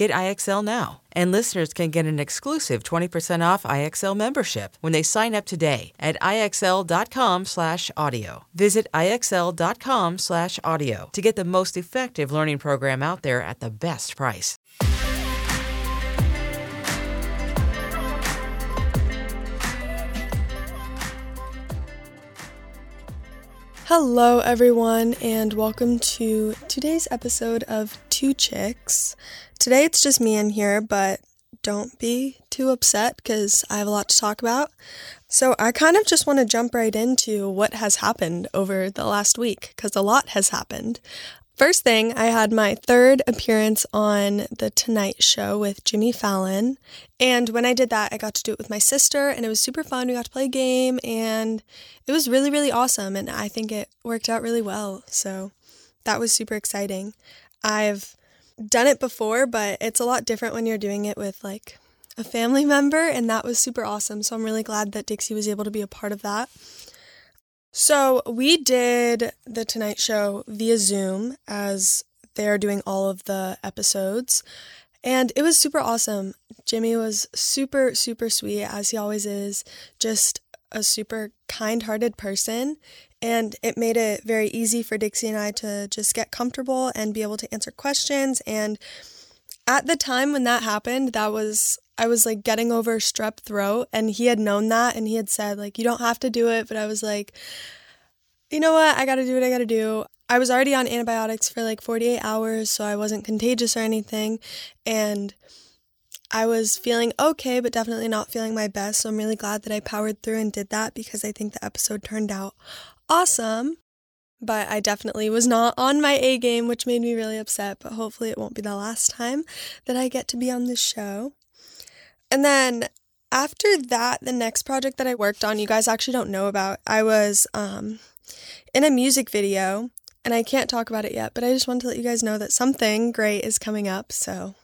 Get IXL now. And listeners can get an exclusive 20% off IXL membership when they sign up today at IXL.com/audio. Visit IXL.com/audio to get the most effective learning program out there at the best price. Hello, everyone, and welcome to today's episode of Two Chicks. Today it's just me in here, but don't be too upset because I have a lot to talk about. So, I kind of just want to jump right into what has happened over the last week because a lot has happened. First thing, I had my third appearance on The Tonight Show with Jimmy Fallon. And when I did that, I got to do it with my sister, and it was super fun. We got to play a game, and it was really, really awesome. And I think it worked out really well. So that was super exciting. I've done it before, but it's a lot different when you're doing it with like a family member, and that was super awesome. So I'm really glad that Dixie was able to be a part of that. So we did the Tonight Show via Zoom as they are doing all of the episodes. And it was super awesome. Jimmy was super, super sweet, as he always is, just a super kind hearted person. And it made it very easy for Dixie and I to just get comfortable and be able to answer questions. And at the time when that happened, that was I was like getting over strep throat and he had known that and he had said like you don't have to do it, but I was like you know what? I got to do what I got to do. I was already on antibiotics for like 48 hours, so I wasn't contagious or anything and I was feeling okay, but definitely not feeling my best. So I'm really glad that I powered through and did that because I think the episode turned out awesome. But I definitely was not on my A game, which made me really upset. But hopefully, it won't be the last time that I get to be on this show. And then after that, the next project that I worked on, you guys actually don't know about, I was um, in a music video, and I can't talk about it yet, but I just wanted to let you guys know that something great is coming up, so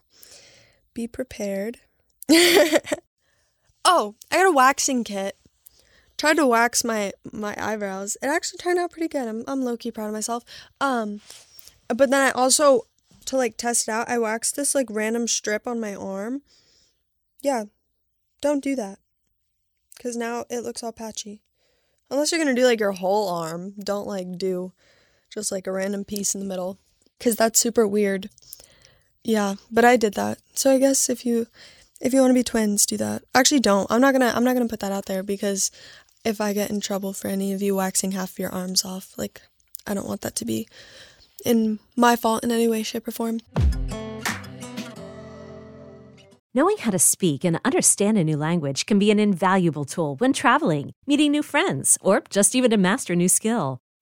be prepared. oh, I got a waxing kit. Tried to wax my my eyebrows. It actually turned out pretty good. I'm I'm low key proud of myself. Um, but then I also to like test it out, I waxed this like random strip on my arm. Yeah, don't do that. Cause now it looks all patchy. Unless you're gonna do like your whole arm, don't like do just like a random piece in the middle. Cause that's super weird. Yeah, but I did that. So I guess if you if you want to be twins, do that. Actually don't. I'm not gonna I'm not gonna put that out there because if I get in trouble for any of you waxing half your arms off, like I don't want that to be in my fault in any way, shape, or form. Knowing how to speak and understand a new language can be an invaluable tool when traveling, meeting new friends, or just even to master a new skill.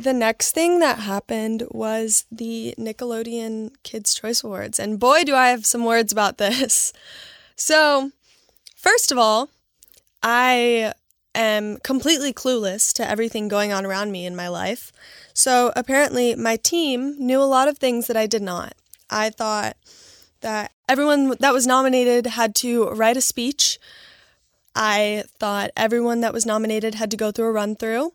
The next thing that happened was the Nickelodeon Kids' Choice Awards. And boy, do I have some words about this. So, first of all, I am completely clueless to everything going on around me in my life. So apparently, my team knew a lot of things that I did not. I thought that everyone that was nominated had to write a speech. I thought everyone that was nominated had to go through a run through.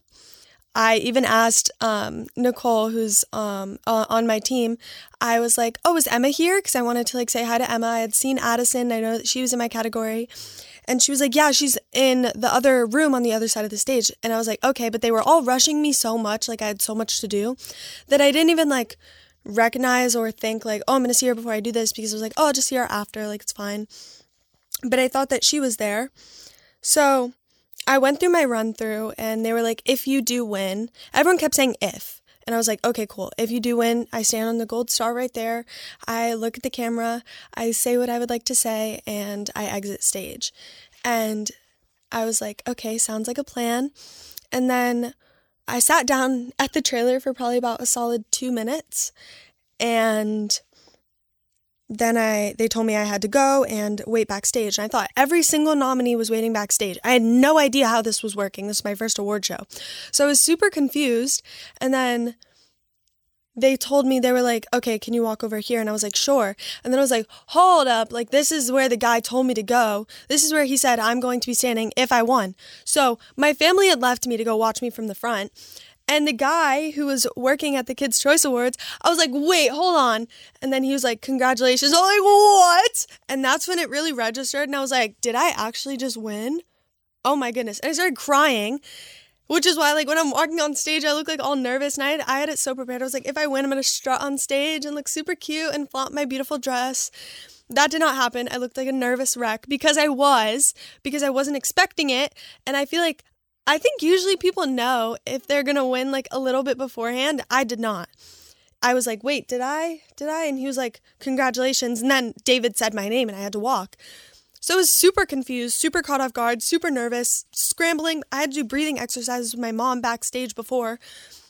I even asked um, Nicole, who's um, uh, on my team, I was like, oh, is Emma here? Because I wanted to like say hi to Emma. I had seen Addison. I know that she was in my category. And she was like, yeah, she's in the other room on the other side of the stage. And I was like, okay, but they were all rushing me so much, like I had so much to do, that I didn't even like recognize or think like, oh, I'm going to see her before I do this because I was like, oh, I'll just see her after. Like, it's fine. But I thought that she was there. So I went through my run through and they were like, if you do win, everyone kept saying if. And I was like, okay, cool. If you do win, I stand on the gold star right there. I look at the camera, I say what I would like to say, and I exit stage. And I was like, okay, sounds like a plan. And then I sat down at the trailer for probably about a solid two minutes. And then I they told me I had to go and wait backstage. And I thought every single nominee was waiting backstage. I had no idea how this was working. This is my first award show. So I was super confused. And then they told me they were like, "Okay, can you walk over here?" And I was like, "Sure." And then I was like, "Hold up. Like this is where the guy told me to go. This is where he said I'm going to be standing if I won." So, my family had left me to go watch me from the front. And the guy who was working at the Kids' Choice Awards, I was like, wait, hold on. And then he was like, congratulations. I'm like, what? And that's when it really registered. And I was like, did I actually just win? Oh my goodness. And I started crying, which is why, like, when I'm walking on stage, I look like all nervous. And I had, I had it so prepared. I was like, if I win, I'm going to strut on stage and look super cute and flaunt my beautiful dress. That did not happen. I looked like a nervous wreck because I was, because I wasn't expecting it. And I feel like I think usually people know if they're going to win like a little bit beforehand. I did not. I was like, wait, did I? Did I? And he was like, congratulations. And then David said my name and I had to walk. So I was super confused, super caught off guard, super nervous, scrambling. I had to do breathing exercises with my mom backstage before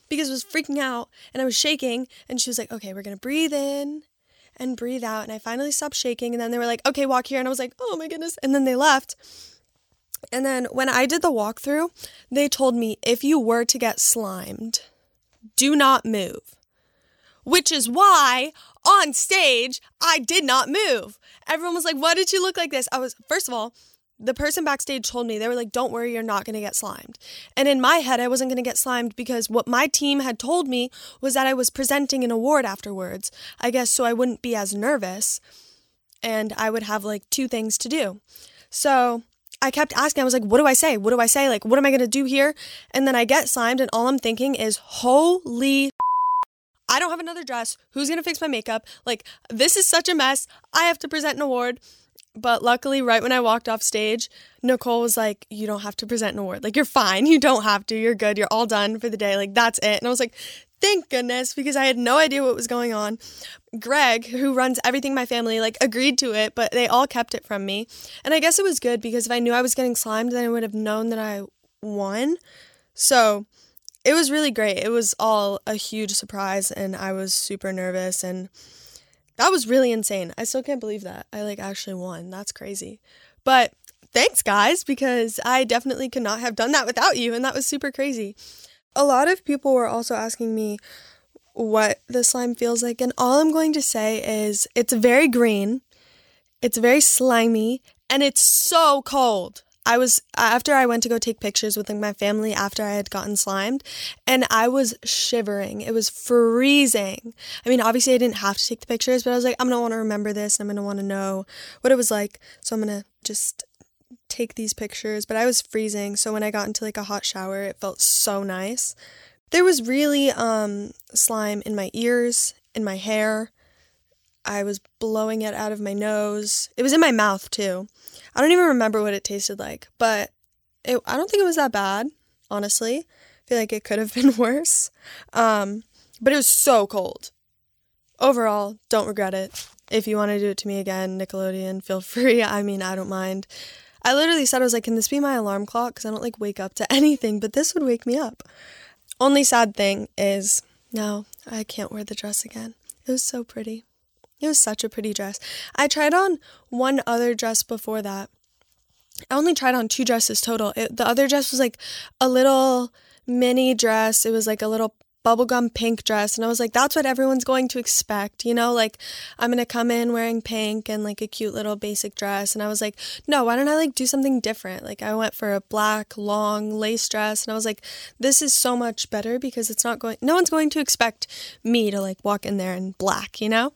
because I was freaking out and I was shaking. And she was like, okay, we're going to breathe in and breathe out. And I finally stopped shaking. And then they were like, okay, walk here. And I was like, oh my goodness. And then they left. And then when I did the walkthrough, they told me if you were to get slimed, do not move. Which is why on stage, I did not move. Everyone was like, Why did you look like this? I was, first of all, the person backstage told me, they were like, Don't worry, you're not going to get slimed. And in my head, I wasn't going to get slimed because what my team had told me was that I was presenting an award afterwards, I guess, so I wouldn't be as nervous and I would have like two things to do. So I kept asking, I was like, what do I say? What do I say? Like, what am I going to do here? And then I get slimed, and all I'm thinking is, holy. I don't have another dress. Who's going to fix my makeup? Like, this is such a mess. I have to present an award. But luckily, right when I walked off stage, Nicole was like, You don't have to present an award. Like, you're fine. You don't have to. You're good. You're all done for the day. Like, that's it. And I was like, Thank goodness, because I had no idea what was going on. Greg, who runs everything my family, like agreed to it, but they all kept it from me. And I guess it was good because if I knew I was getting slimed, then I would have known that I won. So it was really great. It was all a huge surprise, and I was super nervous, and that was really insane. I still can't believe that. I like actually won. That's crazy. But thanks, guys, because I definitely could not have done that without you, and that was super crazy a lot of people were also asking me what the slime feels like, and all I'm going to say is it's very green, it's very slimy, and it's so cold. I was after I went to go take pictures with like, my family after I had gotten slimed, and I was shivering. It was freezing. I mean, obviously I didn't have to take the pictures, but I was like, I'm gonna want to remember this. And I'm gonna want to know what it was like, so I'm gonna just take these pictures, but I was freezing, so when I got into like a hot shower, it felt so nice. There was really um slime in my ears, in my hair. I was blowing it out of my nose. It was in my mouth too. I don't even remember what it tasted like, but it, I don't think it was that bad, honestly. I feel like it could have been worse. Um, but it was so cold. Overall, don't regret it. If you want to do it to me again, Nickelodeon, feel free. I mean, I don't mind. I literally said, I was like, can this be my alarm clock? Because I don't like wake up to anything, but this would wake me up. Only sad thing is, no, I can't wear the dress again. It was so pretty. It was such a pretty dress. I tried on one other dress before that, I only tried on two dresses total. It, the other dress was like a little mini dress. It was like a little bubblegum pink dress. And I was like, that's what everyone's going to expect, you know? Like, I'm going to come in wearing pink and like a cute little basic dress. And I was like, no, why don't I like do something different? Like, I went for a black, long lace dress. And I was like, this is so much better because it's not going, no one's going to expect me to like walk in there in black, you know?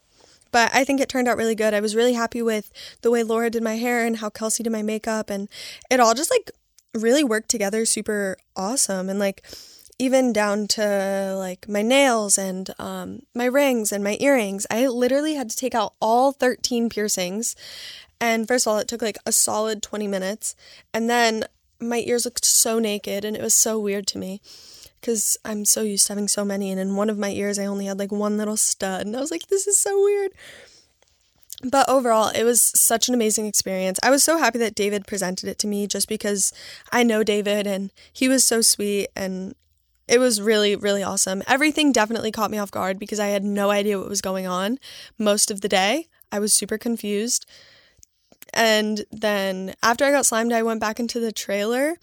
But I think it turned out really good. I was really happy with the way Laura did my hair and how Kelsey did my makeup. And it all just like really worked together super awesome. And like, even down to like my nails and um, my rings and my earrings. I literally had to take out all 13 piercings. And first of all, it took like a solid 20 minutes. And then my ears looked so naked and it was so weird to me because I'm so used to having so many. And in one of my ears, I only had like one little stud. And I was like, this is so weird. But overall, it was such an amazing experience. I was so happy that David presented it to me just because I know David and he was so sweet and it was really, really awesome. Everything definitely caught me off guard because I had no idea what was going on most of the day. I was super confused. And then after I got slimed, I went back into the trailer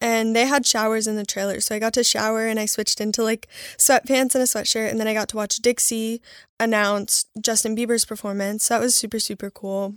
and they had showers in the trailer. So I got to shower and I switched into like sweatpants and a sweatshirt. And then I got to watch Dixie announce Justin Bieber's performance. That was super, super cool.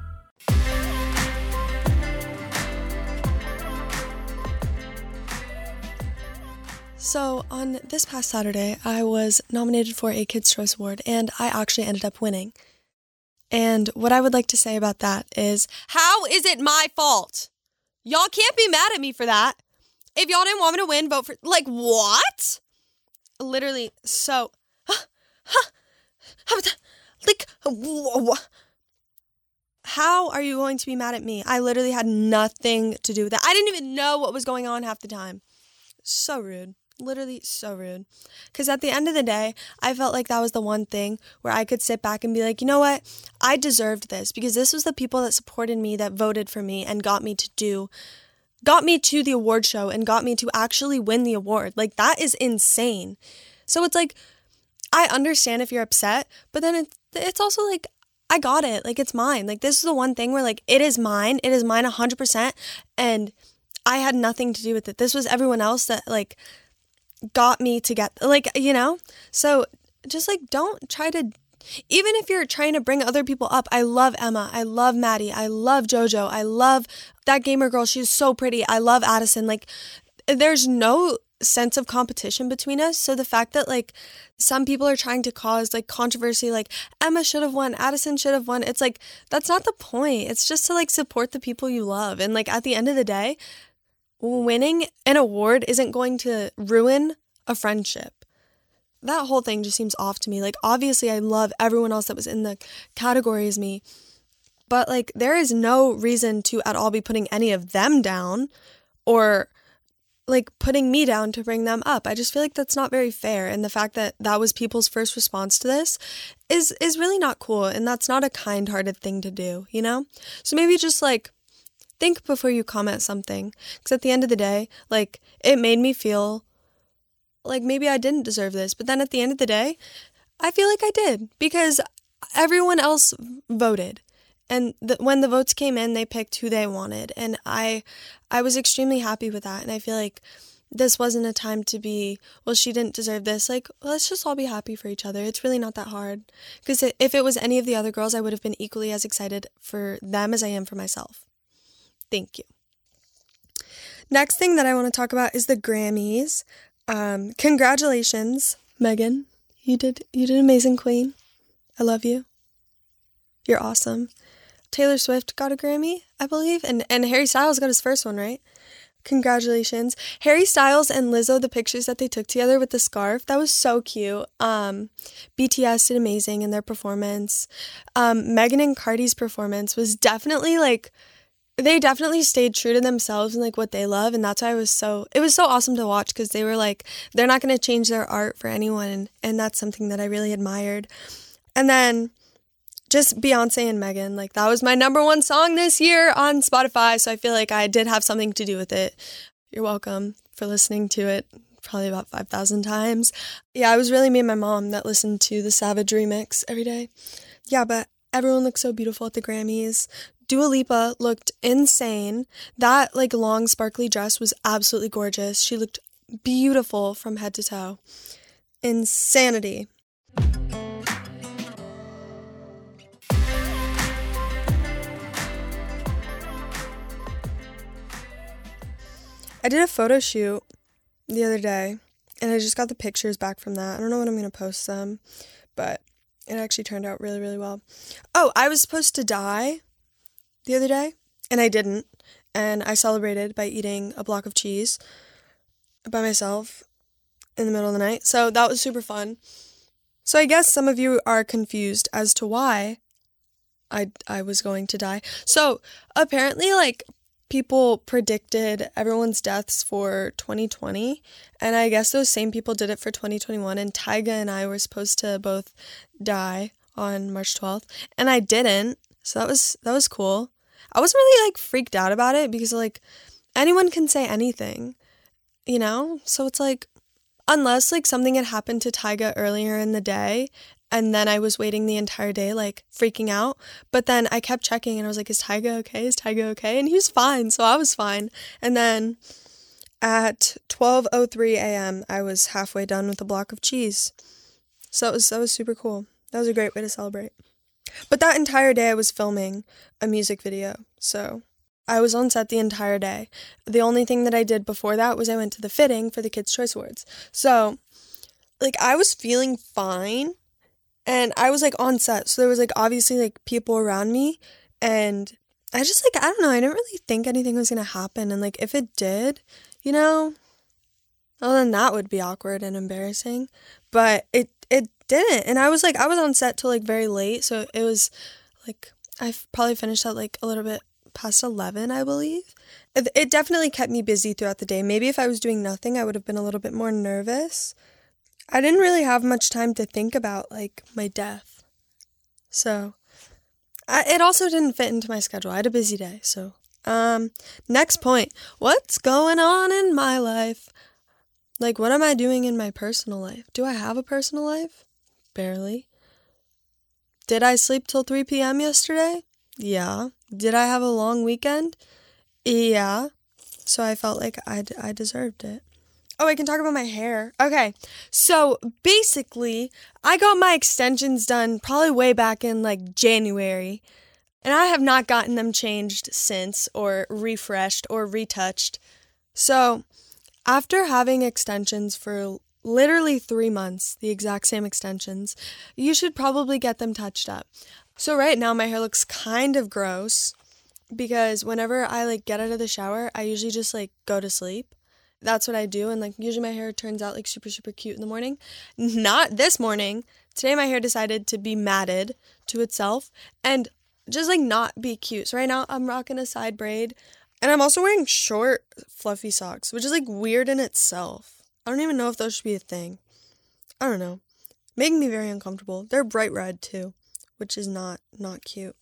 So, on this past Saturday, I was nominated for a Kids' Choice Award and I actually ended up winning. And what I would like to say about that is how is it my fault? Y'all can't be mad at me for that. If y'all didn't want me to win, vote for. Like, what? Literally, so. Like, how are you going to be mad at me? I literally had nothing to do with that. I didn't even know what was going on half the time. So rude literally so rude. Because at the end of the day, I felt like that was the one thing where I could sit back and be like, you know what? I deserved this because this was the people that supported me, that voted for me, and got me to do, got me to the award show and got me to actually win the award. Like, that is insane. So it's like, I understand if you're upset, but then it's, it's also like, I got it. Like, it's mine. Like, this is the one thing where, like, it is mine. It is mine 100%. And I had nothing to do with it. This was everyone else that, like, got me to get like you know? So just like don't try to even if you're trying to bring other people up i love emma i love maddie i love jojo i love that gamer girl she's so pretty i love addison like there's no sense of competition between us. So the fact that like some people are trying to cause like controversy like emma should have won addison should have won it's like that's not the point. It's just to like support the people you love. And like at the end of the day winning an award isn't going to ruin a friendship. That whole thing just seems off to me. Like, obviously, I love everyone else that was in the category as me, but like, there is no reason to at all be putting any of them down or like putting me down to bring them up. I just feel like that's not very fair and the fact that that was people's first response to this is is really not cool and that's not a kind-hearted thing to do, you know? So maybe just like think before you comment something. Because at the end of the day, like, it made me feel like maybe I didn't deserve this. But then at the end of the day, I feel like I did because everyone else voted. And when the votes came in, they picked who they wanted. And I, I was extremely happy with that. And I feel like this wasn't a time to be, well, she didn't deserve this. Like, let's just all be happy for each other. It's really not that hard. Because if it was any of the other girls, I would have been equally as excited for them as I am for myself. Thank you. Next thing that I want to talk about is the Grammys. Um, congratulations, Megan. You did you did amazing, Queen. I love you. You're awesome. Taylor Swift got a Grammy, I believe, and and Harry Styles got his first one, right? Congratulations. Harry Styles and Lizzo, the pictures that they took together with the scarf, that was so cute. Um, BTS did amazing in their performance. Um, Megan and Cardi's performance was definitely like, they definitely stayed true to themselves and like what they love. And that's why I was so, it was so awesome to watch because they were like, they're not going to change their art for anyone. And, and that's something that I really admired. And then, just Beyonce and Megan. Like that was my number one song this year on Spotify. So I feel like I did have something to do with it. You're welcome for listening to it probably about 5,000 times. Yeah, it was really me and my mom that listened to the Savage remix every day. Yeah, but everyone looked so beautiful at the Grammys. Dua Lipa looked insane. That like long sparkly dress was absolutely gorgeous. She looked beautiful from head to toe. Insanity. I did a photo shoot the other day and I just got the pictures back from that. I don't know when I'm going to post them, but it actually turned out really, really well. Oh, I was supposed to die the other day and I didn't. And I celebrated by eating a block of cheese by myself in the middle of the night. So that was super fun. So I guess some of you are confused as to why I I was going to die. So apparently like people predicted everyone's deaths for 2020 and i guess those same people did it for 2021 and tyga and i were supposed to both die on march 12th and i didn't so that was that was cool i wasn't really like freaked out about it because like anyone can say anything you know so it's like unless like something had happened to tyga earlier in the day and then I was waiting the entire day, like freaking out. But then I kept checking and I was like, is Tyga okay? Is Tyga okay? And he was fine. So I was fine. And then at 12.03 a.m., I was halfway done with a block of cheese. So it was, that was super cool. That was a great way to celebrate. But that entire day, I was filming a music video. So I was on set the entire day. The only thing that I did before that was I went to the fitting for the Kids' Choice Awards. So, like, I was feeling fine and I was like on set, so there was like obviously like people around me, and I just like I don't know, I didn't really think anything was gonna happen, and like if it did, you know, well then that would be awkward and embarrassing, but it it didn't, and I was like I was on set till like very late, so it was like I probably finished at like a little bit past 11 i believe it, it definitely kept me busy throughout the day maybe if i was doing nothing i would have been a little bit more nervous I didn't really have much time to think about like my death. So I, it also didn't fit into my schedule. I had a busy day. So um next point. What's going on in my life? Like what am I doing in my personal life? Do I have a personal life? Barely. Did I sleep till 3 p.m. yesterday? Yeah. Did I have a long weekend? Yeah. So I felt like I, I deserved it. Oh, I can talk about my hair. Okay. So basically, I got my extensions done probably way back in like January, and I have not gotten them changed since, or refreshed, or retouched. So after having extensions for literally three months, the exact same extensions, you should probably get them touched up. So right now, my hair looks kind of gross because whenever I like get out of the shower, I usually just like go to sleep that's what I do. And like usually my hair turns out like super, super cute in the morning. Not this morning. Today my hair decided to be matted to itself and just like not be cute. So right now I'm rocking a side braid and I'm also wearing short, fluffy socks, which is like weird in itself. I don't even know if those should be a thing. I don't know. Making me very uncomfortable. They're bright red too, which is not not cute.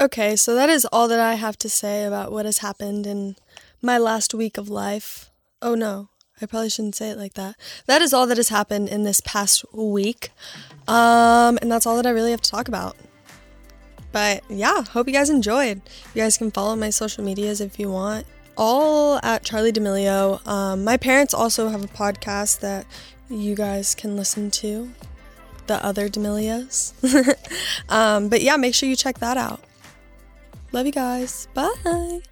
Okay, so that is all that I have to say about what has happened in my last week of life. Oh no, I probably shouldn't say it like that. That is all that has happened in this past week. Um, and that's all that I really have to talk about. But yeah, hope you guys enjoyed. You guys can follow my social medias if you want. All at Charli D'Amelio. Um, my parents also have a podcast that you guys can listen to. The other D'Amelios. um, but yeah, make sure you check that out. Love you guys. Bye.